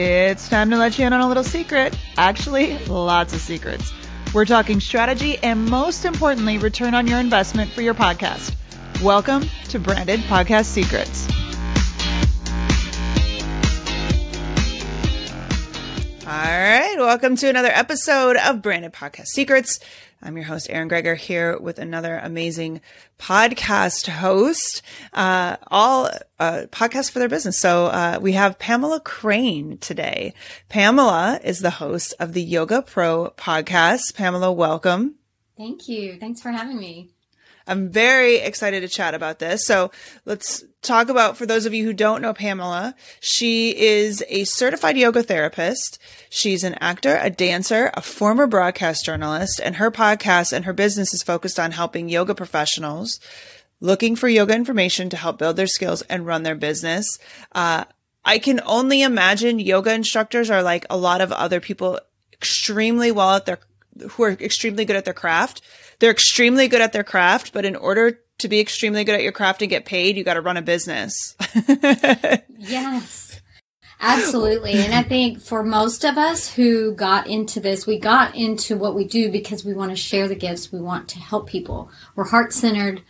It's time to let you in on a little secret. Actually, lots of secrets. We're talking strategy and most importantly, return on your investment for your podcast. Welcome to Branded Podcast Secrets. All right, welcome to another episode of Branded Podcast Secrets. I'm your host, Erin Greger, here with another amazing podcast host, uh, all uh, podcasts for their business. So uh, we have Pamela Crane today. Pamela is the host of the Yoga Pro podcast. Pamela, welcome. Thank you. Thanks for having me. I'm very excited to chat about this. So let's talk about, for those of you who don't know Pamela, she is a certified yoga therapist. She's an actor, a dancer, a former broadcast journalist, and her podcast and her business is focused on helping yoga professionals looking for yoga information to help build their skills and run their business. Uh, I can only imagine yoga instructors are like a lot of other people extremely well at their, who are extremely good at their craft they're extremely good at their craft, but in order to be extremely good at your craft and get paid, you got to run a business. yes. Absolutely. And I think for most of us who got into this, we got into what we do because we want to share the gifts. We want to help people. We're heart centered,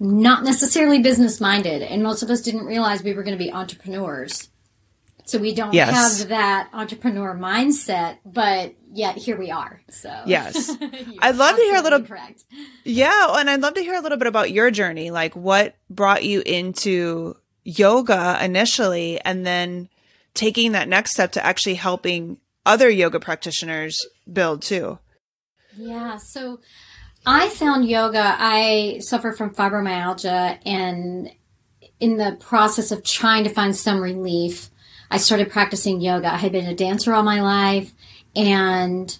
not necessarily business minded. And most of us didn't realize we were going to be entrepreneurs. So we don't yes. have that entrepreneur mindset, but yet here we are. So yes, I'd love to hear a little. Correct. Yeah, and I'd love to hear a little bit about your journey. Like, what brought you into yoga initially, and then taking that next step to actually helping other yoga practitioners build too. Yeah. So I found yoga. I suffer from fibromyalgia, and in the process of trying to find some relief. I started practicing yoga. I had been a dancer all my life and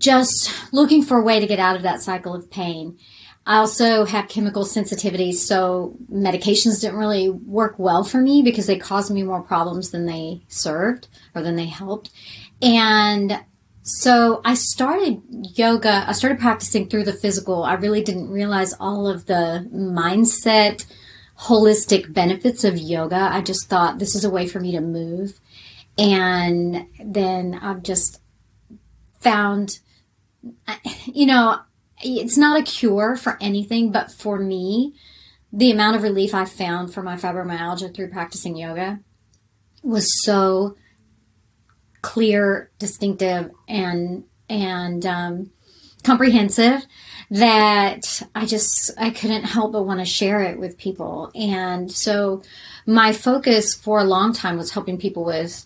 just looking for a way to get out of that cycle of pain. I also have chemical sensitivities, so medications didn't really work well for me because they caused me more problems than they served or than they helped. And so I started yoga, I started practicing through the physical. I really didn't realize all of the mindset, holistic benefits of yoga. I just thought this is a way for me to move and then I've just found, you know, it's not a cure for anything, but for me, the amount of relief I found for my fibromyalgia through practicing yoga was so clear, distinctive, and and um, comprehensive that I just I couldn't help but want to share it with people. And so my focus for a long time was helping people with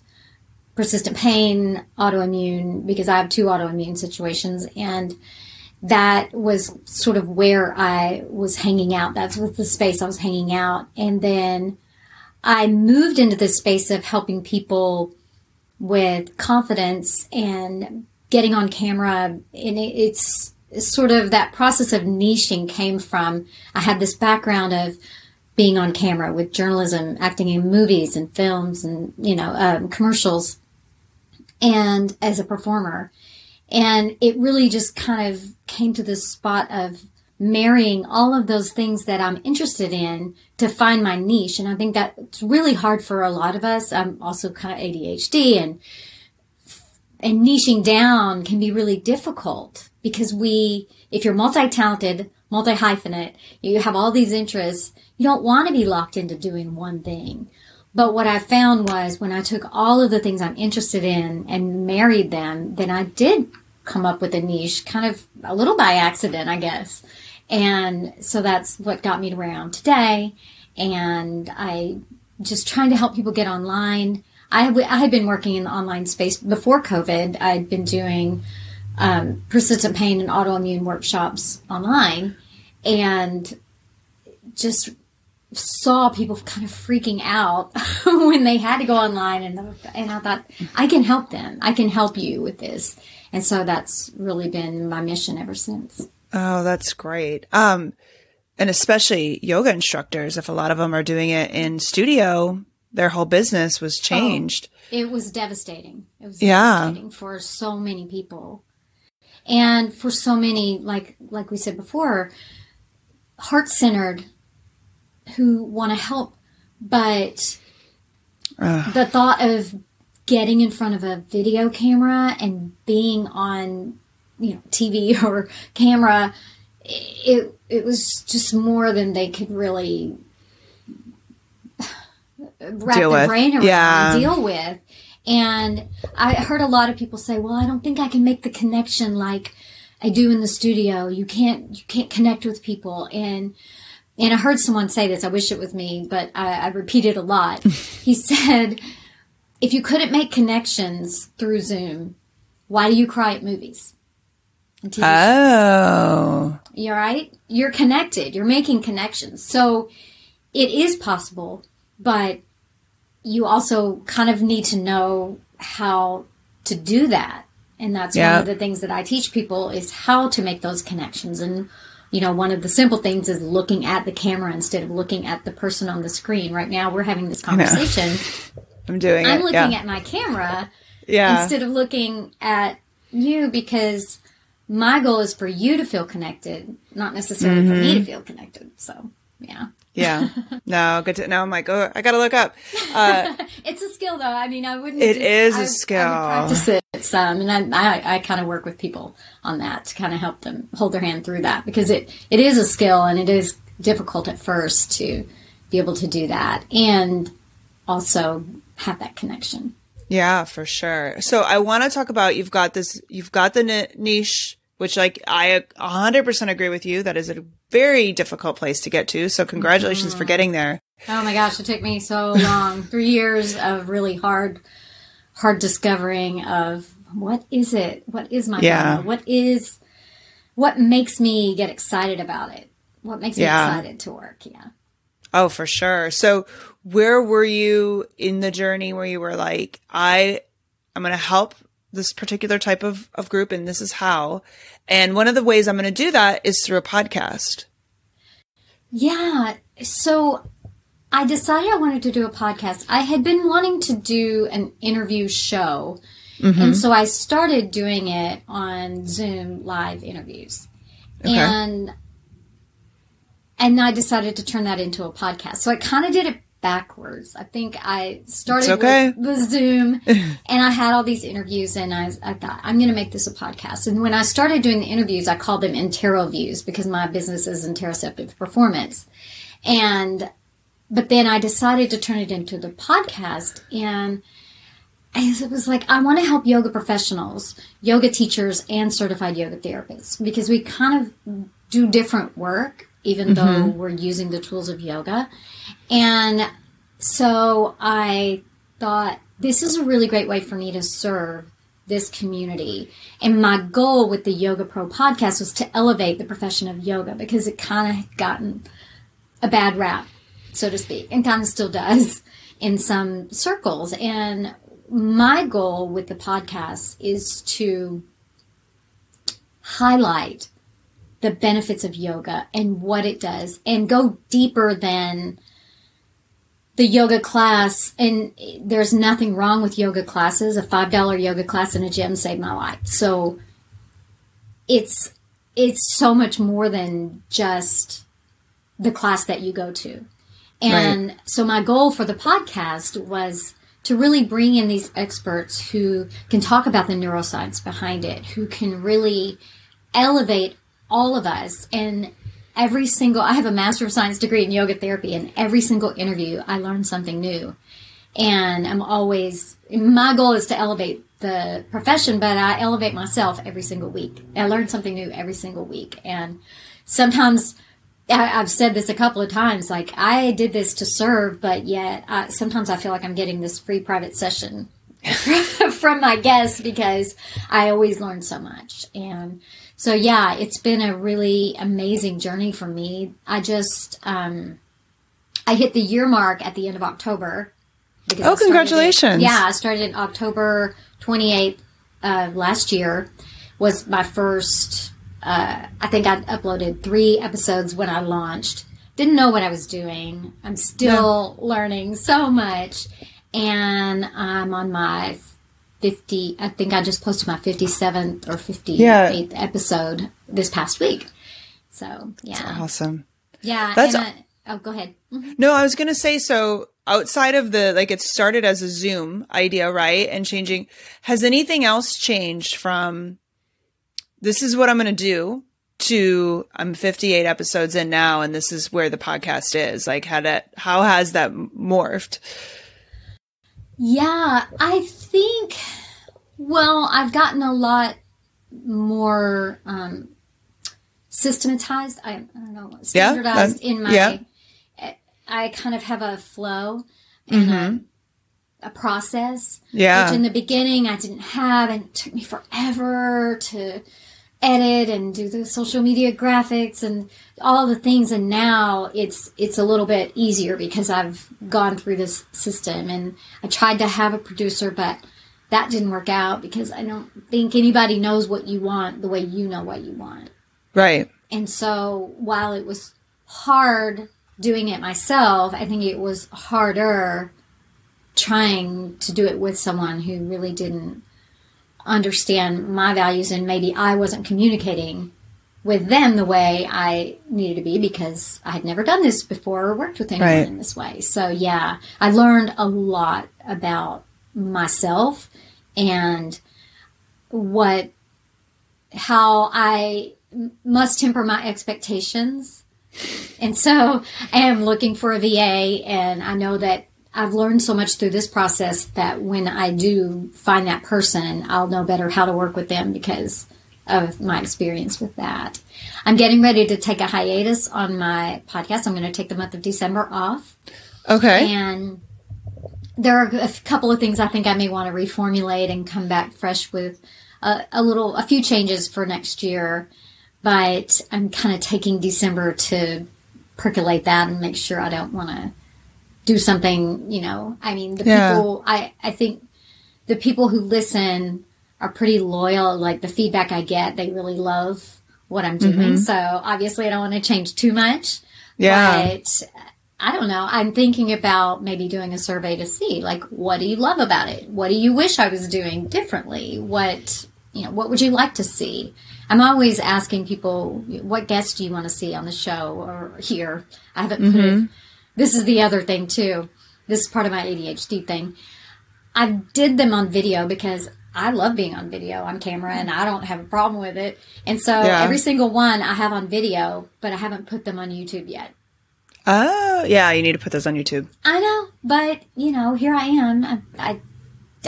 persistent pain, autoimmune, because I have two autoimmune situations. And that was sort of where I was hanging out. That's was the space I was hanging out. And then I moved into this space of helping people with confidence and getting on camera. And it's sort of that process of niching came from I had this background of being on camera with journalism, acting in movies and films and, you know, um, commercials and as a performer. And it really just kind of came to this spot of marrying all of those things that I'm interested in to find my niche. And I think that's really hard for a lot of us. I'm also kind of ADHD and and niching down can be really difficult because we if you're multi-talented, multi-hyphenate, you have all these interests, you don't want to be locked into doing one thing. But what I found was when I took all of the things I'm interested in and married them, then I did come up with a niche kind of a little by accident, I guess. And so that's what got me to where I am today. And I just trying to help people get online. I, I had been working in the online space before COVID. I'd been doing um, persistent pain and autoimmune workshops online and just saw people kind of freaking out when they had to go online and and I thought I can help them. I can help you with this. And so that's really been my mission ever since. Oh, that's great. Um and especially yoga instructors if a lot of them are doing it in studio, their whole business was oh, changed. Oh, it was devastating. It was yeah. devastating for so many people. And for so many like like we said before, heart-centered who want to help, but uh. the thought of getting in front of a video camera and being on, you know, TV or camera, it it was just more than they could really wrap Deal their with. brain around Yeah. and deal with. And I heard a lot of people say, "Well, I don't think I can make the connection like I do in the studio. You can't you can't connect with people." And and I heard someone say this. I wish it was me, but I, I repeat it a lot. he said, "If you couldn't make connections through Zoom, why do you cry at movies?" Oh. you're right. You're connected. You're making connections. So it is possible, but you also kind of need to know how to do that. And that's Yeah. one of the things that I teach people is how to make those connections. And you know, one of the simple things is looking at the camera instead of looking at the person on the screen. Right now, we're having this conversation. I'm doing I'm it. looking yeah. at my camera yeah. instead of looking at you because my goal is for you to feel connected, not necessarily for Mm-hmm. me to feel connected. So, yeah. yeah. No, good to now I'm like, oh, I gotta look up. Uh, It's a skill though. I mean, I wouldn't. It is a I- I would skill. practice it some, and I, I, I kind of work with people on that to kind of help them hold their hand through that because it, it is a skill and it is difficult at first to be able to do that and also have that connection. Yeah, for sure. So I want to talk about you've got this, you've got the niche, which like I 100% agree with you. That is a very difficult place to get to. So congratulations Mm-hmm. for getting there. Oh my gosh, it took me so long. Three years of really hard, hard discovering of what is it? What is my Yeah. goal? What is, what makes me get excited about it? What makes Yeah. me excited to work? Yeah. Oh, for sure. So where were you in the journey where you were like, I, I'm going to help this particular type of, of group and this is how. And one of the ways I'm going to do that is through a podcast. Yeah. So I decided I wanted to do a podcast. I had been wanting to do an interview show. Mm-hmm. And so I started doing it on Zoom live interviews. Okay. And and I decided to turn that into a podcast. So I kind of did it backwards. I think I started okay. with the Zoom and I had all these interviews and I, I thought, I'm going to make this a podcast. And when I started doing the interviews, I called them Intero Views because my business is interoceptive performance. And, but then I decided to turn it into the podcast and it was like, I want to help yoga professionals, yoga teachers, and certified yoga therapists because we kind of do different work, even mm-hmm. though we're using the tools of yoga. And so I thought this is a really great way for me to serve this community. And my goal with the Yoga Pro podcast was to elevate the profession of yoga because it kind of gotten a bad rap, so to speak, and kind of still does in some circles. And my goal with the podcast is to highlight the benefits of yoga and what it does and go deeper than the yoga class. And there's nothing wrong with yoga classes. A $5 yoga class in a gym saved my life. So it's it's so much more than just the class that you go to. And so my goal for the podcast was to really bring in these experts who can talk about the neuroscience behind it who can really elevate all of us and every single i have a master of science degree in yoga therapy and every single interview i learn something new and i'm always my goal is to elevate the profession but i elevate myself every single week i learn something new every single week and sometimes I- I've said this a couple of times. Like I did this to serve, but yet I, sometimes I feel like I'm getting this free private session from my guests because I always learn so much. And so, yeah, it's been a really amazing journey for me. I just, um, I hit the year mark at the end of October. Oh, I started it- congratulations. yeah, I started in October 28th of last year was my first, uh, I think I uploaded three episodes when I launched. Didn't know what I was doing. I'm still learning so much. And I'm on my 50, I think I just posted my 57th or 58th episode this past week. So, yeah. Awesome. Yeah. That's- I, oh, go ahead. Mhm. No, I was going to say so outside of the like it started as a Zoom idea, right? And changing has anything else changed from this is what I'm going to do to I'm 58 episodes in now and this is where the podcast is. Like how that how has that morphed? Yeah, I think well, I've gotten a lot more um systematized. I, I don't know, standardized Yeah, in my yeah. I kind of have a flow and a, a process. Mm-hmm. Yeah. Which in the beginning I didn't have, and it took me forever to edit and do the social media graphics and all the things. And now it's it's a little bit easier because I've gone through this system. And I tried to have a producer, but that didn't work out because I don't think anybody knows what you want the way you know what you want. Right. And so while it was hard doing it myself, I think it was harder trying to do it with someone who really didn't understand my values and maybe I wasn't communicating with them the way I needed to be because I had never done this before or worked with anyone Right. in this way. So yeah, I learned a lot about myself and what how I must temper my expectations. And so I am looking for a VA, and I know that I've learned so much through this process that when I do find that person, I'll know better how to work with them because of my experience with that. I'm getting ready to take a hiatus on my podcast. I'm going to take the month of December off. Okay. And there are a couple of things I think I may want to reformulate and come back fresh with a, a little, a few changes for next year. But I'm kind of taking December to percolate that and make sure I don't want to do something, you know. I mean, the Yeah. people, I, I think the people who listen are pretty loyal. Like the feedback I get, they really love what I'm doing. Mm-hmm. So obviously, I don't want to change too much. Yeah. But I don't know. I'm thinking about maybe doing a survey to see, like, what do you love about it? What do you wish I was doing differently? What, you know, what would you like to see? I'm always asking people, what guests do you want to see on the show or here? I haven't put it. Mm-hmm. This is the other thing too. This is part of my ADHD thing. I did them on video because I love being on video on camera and I don't have a problem with it. And so Yeah. every single one I have on video, but I haven't put them on YouTube yet. Oh, yeah, you need to put those on YouTube. I know, but you know, here I am. I, I,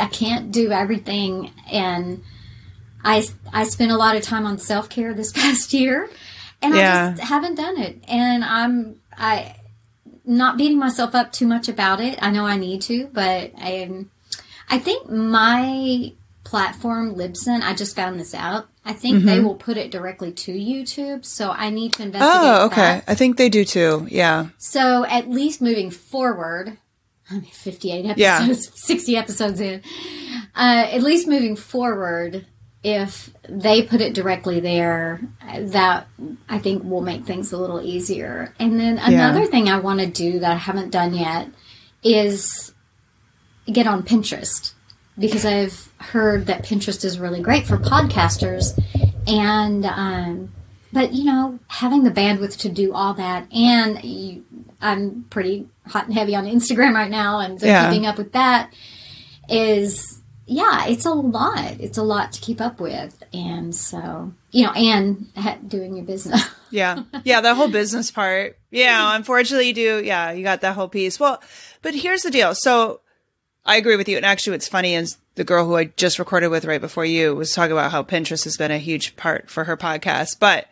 I can't do everything, and I I spent a lot of time on self care this past year, and Yeah. I just haven't done it. And I'm I not beating myself up too much about it. I know I need to, but I I think my platform Libsyn. I just found this out. I think they will put it directly to YouTube, so I need to investigate. Mm-hmm. Oh, okay. that. I think they do too. Yeah. So at least moving forward, I mean, 58 episodes, Yeah. 60 episodes in, uh, at least moving forward, if they put it directly there, that I think will make things a little easier. And then another thing I want to do that I haven't done yet is get on Pinterest because I've heard that Pinterest is really great for podcasters. And, um, but you know, having the bandwidth to do all that, and you, I'm pretty hot and heavy on Instagram right now, and so Yeah. keeping up with that is, yeah, it's a lot. It's a lot to keep up with, and so you know, and ha- doing your business. Yeah. Yeah. That whole business part. Yeah. Unfortunately, you do. Yeah. You got that whole piece. Well, but here's the deal. So I agree with you. And actually, what's funny is the girl who I just recorded with right before you was talking about how Pinterest has been a huge part for her podcast. But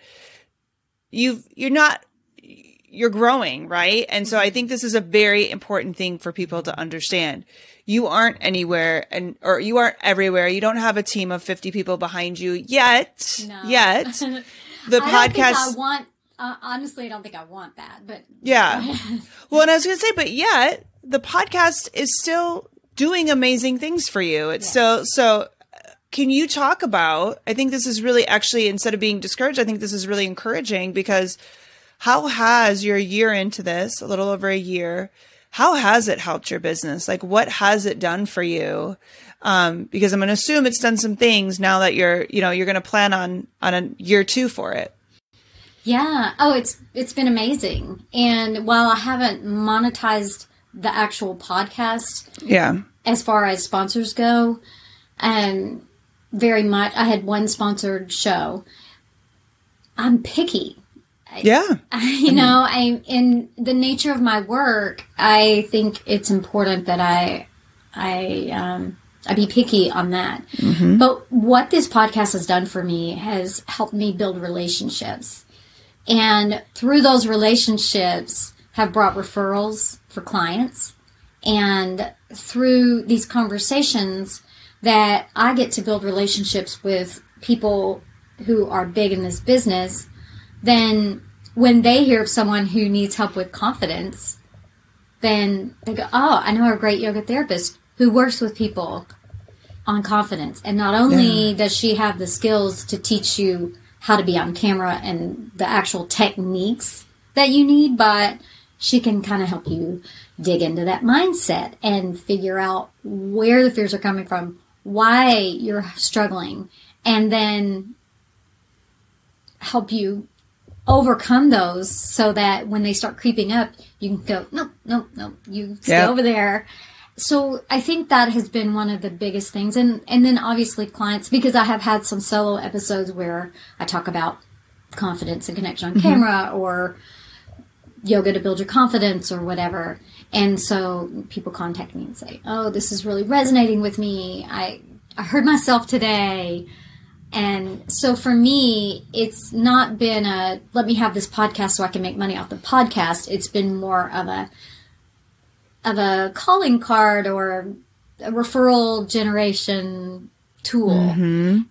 you've, you're not, you're growing, right? And so I mm-hmm. think this is a very important thing for people to understand. You aren't anywhere and, or you aren't everywhere. You don't have a team of 50 people behind you yet. No. Yet. The I don't think podcast. I want. Uh, honestly, I don't think I want that, but Yeah. well, and I was going to say, but yet the podcast is still doing amazing things for you. It's Yes. still, so uh, can you talk about, I think this is really actually, instead of being discouraged, I think this is really encouraging because how has your year into this, a little over a year, how has it helped your business? Like what has it done for you? Um, because I'm going to assume it's done some things now that you're, you know, you're going to plan on, on a year two for it. Yeah. Oh, it's it's been amazing. And while I haven't monetized the actual podcast Yeah. as far as sponsors go, and very much. I had one sponsored show. I'm picky. Yeah. you know, I in the nature of my work, I think it's important that I I um I be picky on that. But what this podcast has done for me has helped me build relationships. And through those relationships have brought referrals for clients. And through these conversations that I get to build relationships with people who are big in this business, then when they hear of someone who needs help with confidence, then they go, Oh, I know a great yoga therapist who works with people on confidence. And not only does she have the skills to teach you how to be on camera and the actual techniques that you need, but she can kind of help you dig into that mindset and figure out where the fears are coming from, why you're struggling, and then help you overcome those so that when they start creeping up, you can go, no, no, no, you stay Yeah. over there. So I think that has been one of the biggest things. And, and then obviously clients, because I have had some solo episodes where I talk about confidence and connection on mm-hmm. camera or yoga to build your confidence or whatever. And so people contact me and say, "Oh, this is really resonating with me. I I heard myself today." And so for me, it's not been a let me have this podcast so I can make money off the podcast. It's been more of a of a calling card or a referral generation tool. Mm-hmm.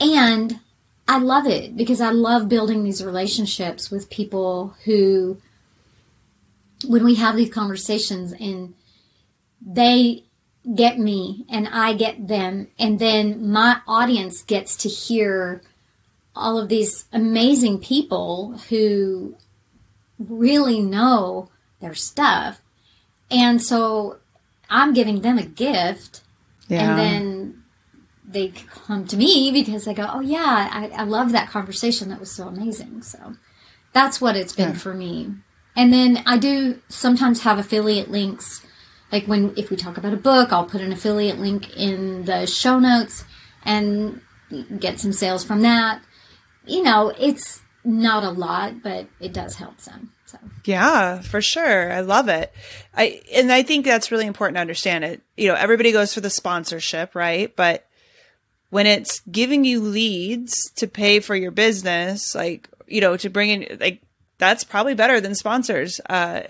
And I love it because I love building these relationships with people who when we have these conversations and they get me and I get them, and then my audience gets to hear all of these amazing people who really know their stuff. And so I'm giving them a gift, Yeah. and then they come to me because they go, Oh, yeah, I, I love that conversation. That was so amazing. So that's what it's been Yeah. for me. And then I do sometimes have affiliate links. Like when, if we talk about a book, I'll put an affiliate link in the show notes and get some sales from that. You know, it's not a lot, but it does help some. So, Yeah, for sure. I love it. I and I think that's really important to understand it. You know, everybody goes for the sponsorship, right? But when it's giving you leads to pay for your business, like, you know, to bring in like that's probably better than sponsors. Uh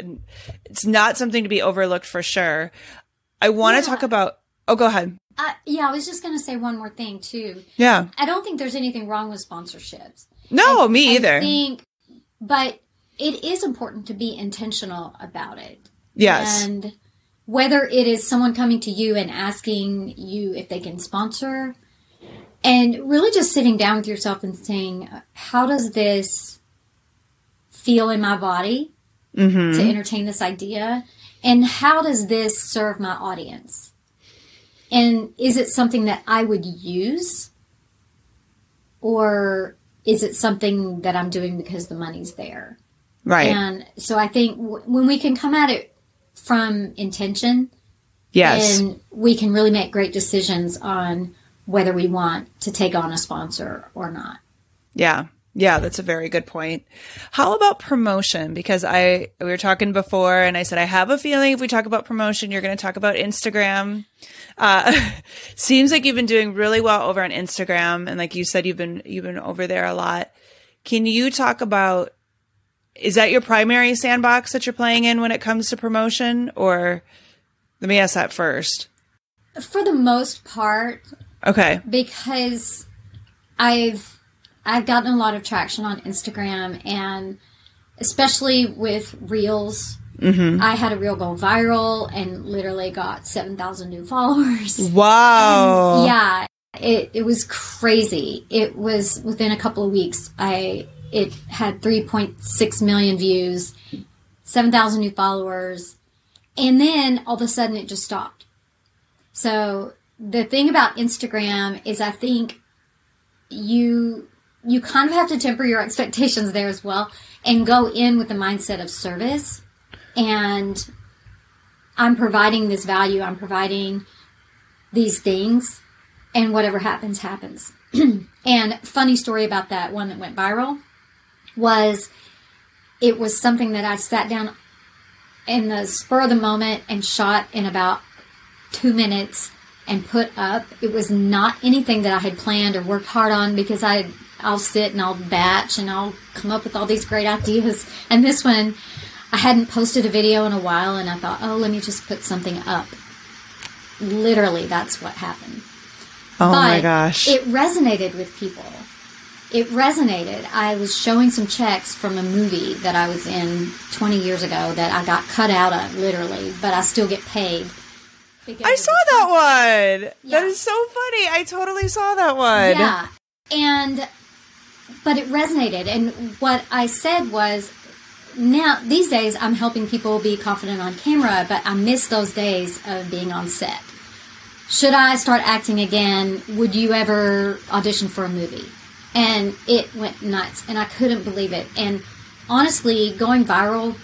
it's not something to be overlooked for sure. I want to Yeah. talk about Oh, go ahead. uh, yeah, I was just going to say one more thing too. Yeah. I don't think there's anything wrong with sponsorships. No, me either. I think, but it is important to be intentional about it. yes. And whether it is someone coming to you and asking you if they can sponsor, and really just sitting down with yourself and saying, how does this feel in my body mhm. to entertain this idea? And how does this serve my audience? And is it something that I would use? Or is it something that I'm doing because the money's there? Right. And so I think w- when we can come at it from intention, yes. then we can really make great decisions on whether we want to take on a sponsor or not. Yeah. Yeah, that's a very good point. How about promotion? Because I we were talking before and I said I have a feeling if we talk about promotion, you're going to talk about Instagram. Uh seems like you've been doing really well over on Instagram and like you said you've been you've been over there a lot. Can you talk about is that your primary sandbox that you're playing in when it comes to promotion or let me ask that first. For the most part, Okay. because I've I've gotten a lot of traction on Instagram and especially with reels. Mhm. I had a reel go viral and literally got 7,000 new followers. Wow. Yeah, it it was crazy. It was within a couple of weeks. I it had 3.6 million views, 7,000 new followers, and then all of a sudden it just stopped. So the thing about Instagram is I think you you kind of have to temper your expectations there as well and go in with the mindset of service and I'm providing this value, I'm providing these things, and whatever happens, happens. and funny story about that one that went viral was it was something that I sat down in the spur of the moment and shot in about two minutes and put up. It was not anything that I had planned or worked hard on because I I'll sit and I'll batch and I'll come up with all these great ideas. And this one, I hadn't posted a video in a while, and I thought, oh, let me just put something up. Literally, that's what happened. Oh but my gosh. It resonated with people. It resonated. I was showing some checks from a movie that I was in 20 years ago that I got cut out of, literally, but I still get paid. I saw that one. Yeah. That is so funny. I totally saw that one. Yeah. And but it resonated and what I said was now these days I'm helping people be confident on camera, but I miss those days of being on set. Should I start acting again? Would you ever audition for a movie? And it went nuts and I couldn't believe it. And honestly, going viral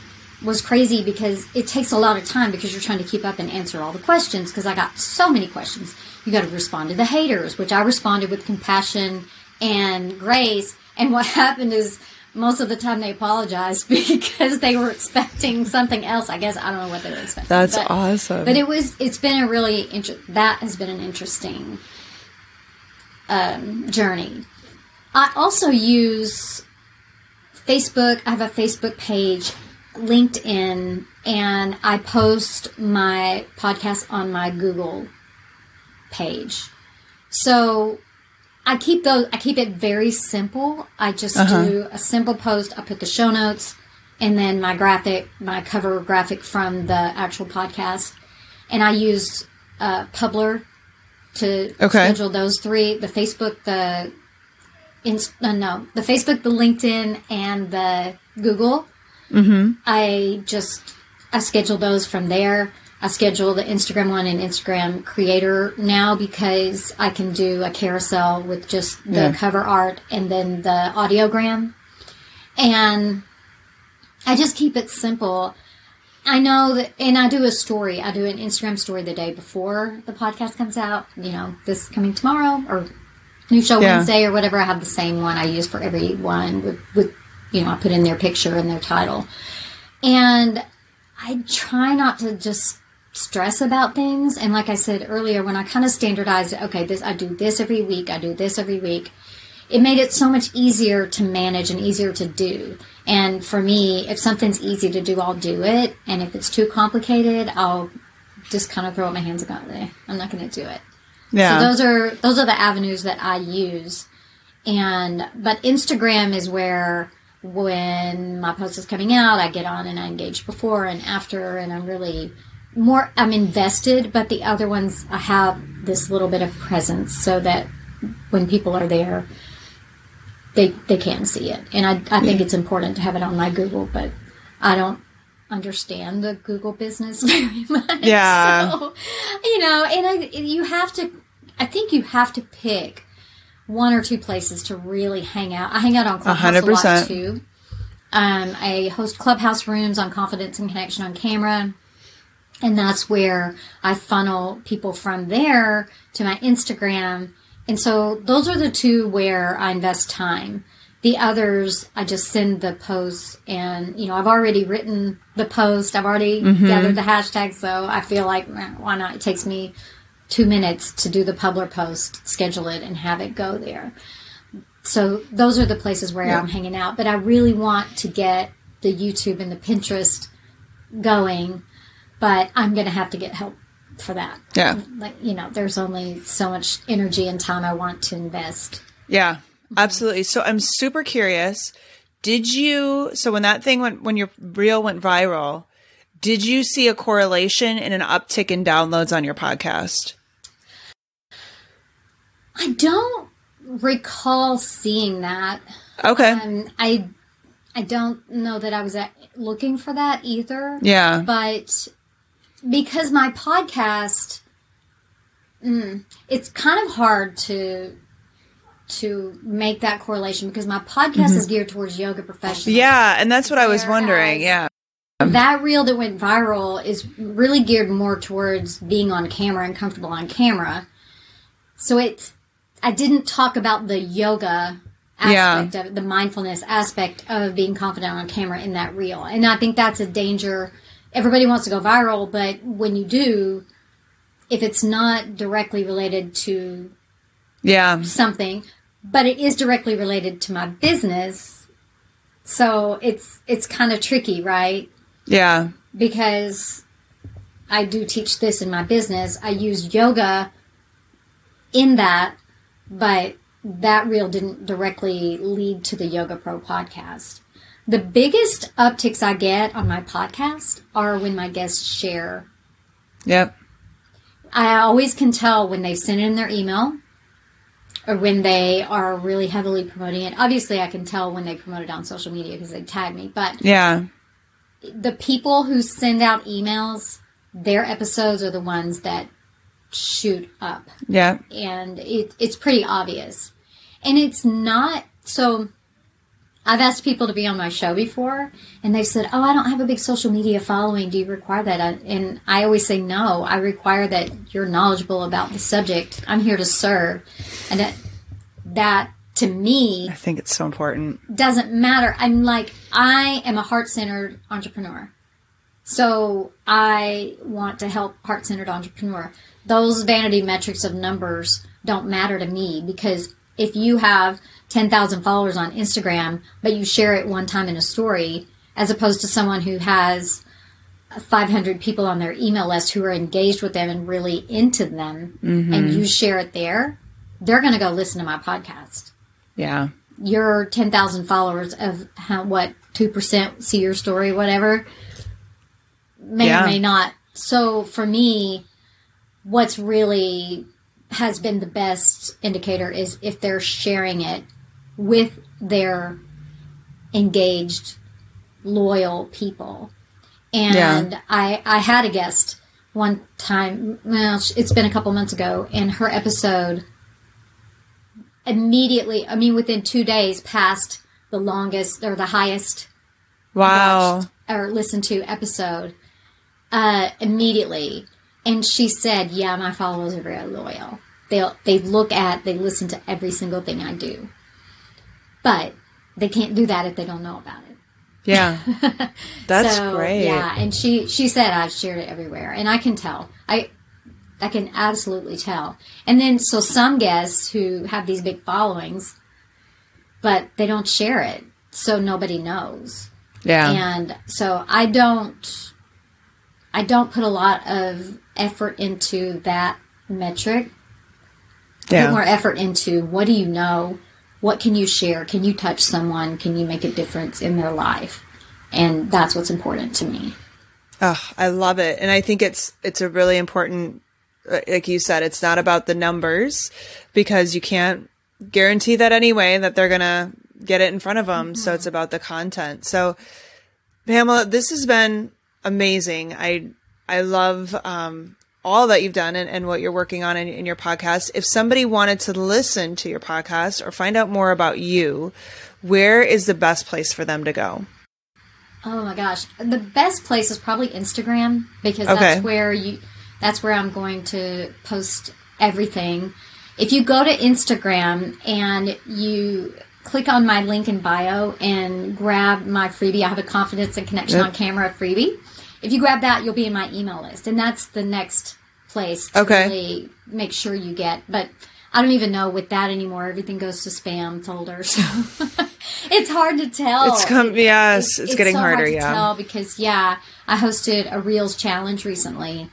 was crazy because it takes a lot of time because you're trying to keep up and answer all the questions because I got so many questions. You got to respond to the haters, which I responded with compassion and grace. And what happened is most of the time they apologized because they were expecting something else. I guess I don't know what they were expecting. That's but, awesome. But it was. It's been a really inter- that has been an interesting um, journey. I also use Facebook. I have a Facebook page, LinkedIn, and I post my podcast on my Google page. So I keep those. I keep it very simple. I just Uh-huh. do a simple post. I put the show notes, and then my graphic, my cover graphic from the actual podcast, and I use uh, Publer to Okay. schedule those three: the Facebook, the Inst- uh, no, the Facebook, the LinkedIn, and the Google. mm-hmm. I just I schedule those from there. I schedule the Instagram one and Instagram creator now because I can do a carousel with just the Yeah. cover art and then the audiogram. And I just keep it simple. I know that, and I do a story. I do an Instagram story the day before the podcast comes out. You know, this coming tomorrow or new show Yeah. Wednesday or whatever. I have the same one I use for every one with, with, you know, I put in their picture and their title. And I try not to just stress about things. And like I said earlier, when I kind of standardized it, okay, this I do this every week, I do this every week. It made it so much easier to manage and easier to do. And for me, if something's easy to do, I'll do it. And if it's too complicated, I'll just kind of throw up my hands and go, eh, I'm not going to do it. Yeah. So those are those are the avenues that I use. And but Instagram is where when my post is coming out, I get on and I engage before and after and I'm really more I'm invested, but the other ones I have this little bit of presence so that when people are there they they can see it. And I I think it's important to have it on my Google, but I don't understand the Google business very much. Yeah. So, you know, and I, you have to, I think you have to pick one or two places to really hang out. I hang out on Clubhouse a, lot too. Um, I host Clubhouse rooms on Confidence and Connection on camera. And that's where I funnel people from there to my Instagram. And so those are the two where I invest time. The others, I just send the posts and, you know, I've already written the post. I've already mm-hmm. gathered the hashtags. So I feel like, why not? It takes me two minutes to do the Publer post, schedule it and have it go there. So those are the places where I'm hanging out. But I really want to get the YouTube and the Pinterest going, but I'm going to have to get help for that. Yeah. Like, you know, there's only so much energy and time I want to invest. Yeah, absolutely. So I'm super curious. Did you, so when that thing went, when your reel went viral, did you see a correlation in an uptick in downloads on your podcast? I don't recall seeing that. Okay. Um, I I don't know that I was at, looking for that either. yeah. But because my podcast, mm, it's kind of hard to to make that correlation because my podcast is geared towards yoga professionals. Yeah. And that's what I was wondering. Yeah. That reel that went viral is really geared more towards being on camera and comfortable on camera. So it's, I didn't talk about the yoga aspect of it, the mindfulness aspect of being confident on camera in that reel. And I think that's a danger. Everybody wants to go viral, but when you do, if it's not directly related to Yeah. something, but it is directly related to my business. So it's it's kind of tricky, right? Yeah. Because I do teach this in my business. I use yoga in that, but that reel didn't directly lead to the Yoga Pro podcast. The biggest upticks I get on my podcast are when my guests share Yep. I always can tell when they send in their email or when they are really heavily promoting it. Obviously, I can tell when they promote it on social media because they tag me. But Yeah. the people who send out emails, their episodes are the ones that shoot up. Yeah. And it, it's pretty obvious. And it's not so. I've asked people to be on my show before, and they've said, "Oh, I don't have a big social media following. Do you require that?" I- And I always say, "No. I require that you're knowledgeable about the subject. I'm here to serve." And that, that to me I think it's so important. doesn't matter. I'm like, I am a heart centered entrepreneur. So I want to help heart centered entrepreneur. Those vanity metrics of numbers don't matter to me because if you have 10,000 followers on Instagram, but you share it one time in a story, as opposed to someone who has 500 people on their email list who are engaged with them and really into them, and mm-hmm. you share it there, they're going to go listen to my podcast Yeah. your 10,000 followers of how, what, 2% see your story, whatever, may Yeah. or may not. So for me, what's really has been the best indicator is if they're sharing it with their engaged, loyal people. And I, I had a guest one time, well, it's been a couple months ago, and her episode immediately, I mean, within two days, passed the longest or the highest Wow. watched or listened to episode uh, immediately. And she said, "Yeah, my followers are very loyal. They they look at, they listen to every single thing I do, but they can't do that if they don't know about it." Yeah. That's So, great. Yeah, and she she said I've shared it everywhere, and I can tell. I I can absolutely tell. And then so some guests who have these big followings, but they don't share it, so nobody knows. Yeah. And so I don't I don't put a lot of effort into that metric. Put Yeah. more effort into what do you know? What can you share? Can you touch someone? Can you make a difference in their life? And that's what's important to me. Oh, I love it. And I think it's it's a really important uh, like you said, it's not about the numbers because you can't guarantee that anyway that they're going to get it in front of them. So it's about the content. So Pamela, this has been amazing. I I love um all that you've done and, and what you're working on in, in your podcast. If somebody wanted to listen to your podcast or find out more about you, where is the best place for them to go? Oh my gosh. The best place is probably Instagram because Okay. that's where you that's where I'm going to post everything. If you go to Instagram and you click on my link in bio and grab my freebie, I have a confidence and connection Yep. on camera freebie. If you grab that, you'll be in my email list. And that's the next place to Okay. really make sure you get. But I don't even know with that anymore. Everything goes to spam folder. So it's hard to tell. It's come yes, it's, getting so harder, hard to yeah. tell because yeah, I hosted a Reels challenge recently,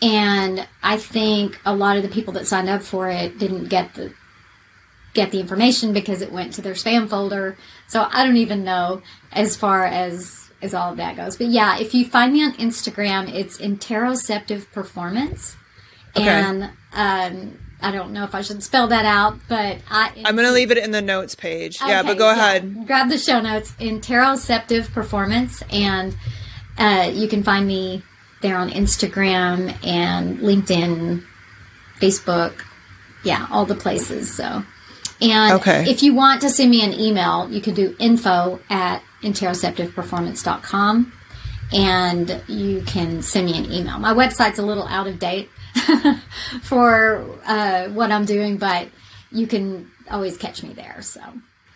and I think a lot of the people that signed up for it didn't get the get the information because it went to their spam folder. So I don't even know as far as as all of that goes. But yeah, if you find me on Instagram, it's interoceptive performance, Okay. and um, I don't know if I should spell that out, but I I'm going to leave it in the notes page. yeah, but go ahead. Grab the show notes interoceptive performance, and uh, you can find me there on Instagram and LinkedIn, Facebook, yeah, all the places. So, and Okay. if you want to send me an email, you can do info at interoceptiveperformance.com. and you can send me an email. My website's a little out of date for uh, what I'm doing, but you can always catch me there. So.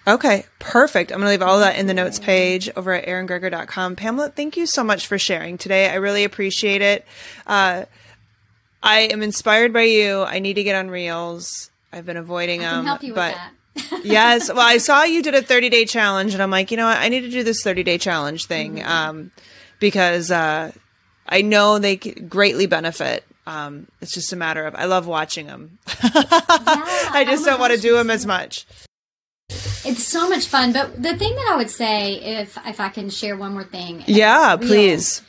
Okay, perfect. I'm going to leave all that in the notes page over at eringgreger.com. Pamela, thank you so much for sharing today. I really appreciate it. Uh, I am inspired by you. I need to get on Reels. I've been avoiding I can them. help you but with that. yes. Well, I saw you did a 30 day challenge, and I'm like, you know what? I need to do this 30 day challenge thing Mm-hmm. um, because uh, I know they greatly benefit. Um, it's just a matter of I love watching them. I just oh my don't want to do them as much. It's so much fun. But the thing that I would say, if if I can share one more thing, Yeah, please.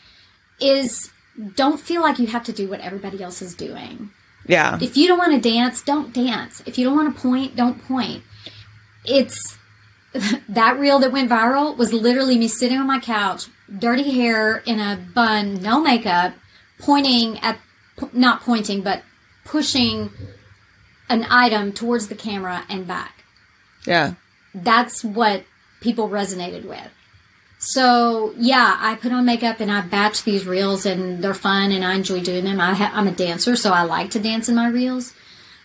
is don't feel like you have to do what everybody else is doing. Yeah. If you don't want to dance, don't dance. If you don't want to point, don't point. It's that reel that went viral was literally me sitting on my couch, dirty hair in a bun, no makeup, pointing at not pointing, but pushing an item towards the camera and back. Yeah. That's what people resonated with. So yeah, I put on makeup and I batch these reels, and they're fun, and I enjoy doing them. I ha- I'm a dancer, so I like to dance in my reels.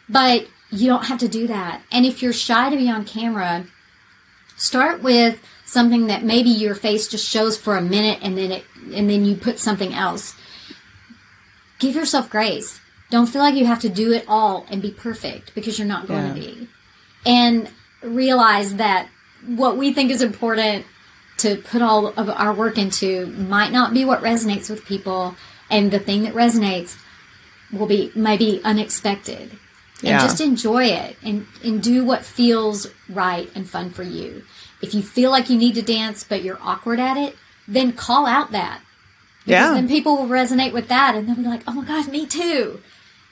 But you don't have to do that. And if you're shy to be on camera, start with something that maybe your face just shows for a minute, and then it, and then you put something else. Give yourself grace. Don't feel like you have to do it all and be perfect because you're not going Yeah. to be. And realize that what we think is important to put all of our work into might not be what resonates with people and the thing that resonates will be maybe unexpected. And Yeah. just enjoy it and, and do what feels right and fun for you. If you feel like you need to dance but you're awkward at it then call out that. Because Yeah. then people will resonate with that and they'll be like oh my gosh me too.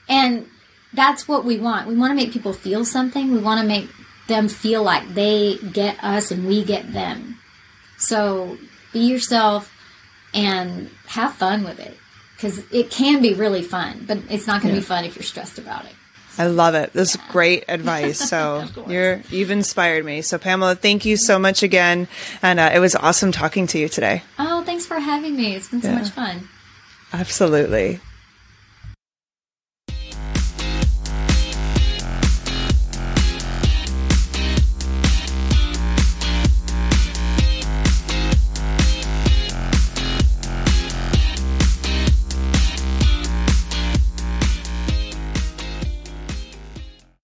And that's what we want. We want to make people feel something. We want to make them feel like they get us and we get them so be yourself and have fun with it because it can be really fun, but it's not going to be fun if you're stressed about it. I love it. This is great advice. So you're you've inspired me. So Pamela, thank you so much again, and uh, it was awesome talking to you today. Oh, thanks for having me. It's been so much fun. Absolutely.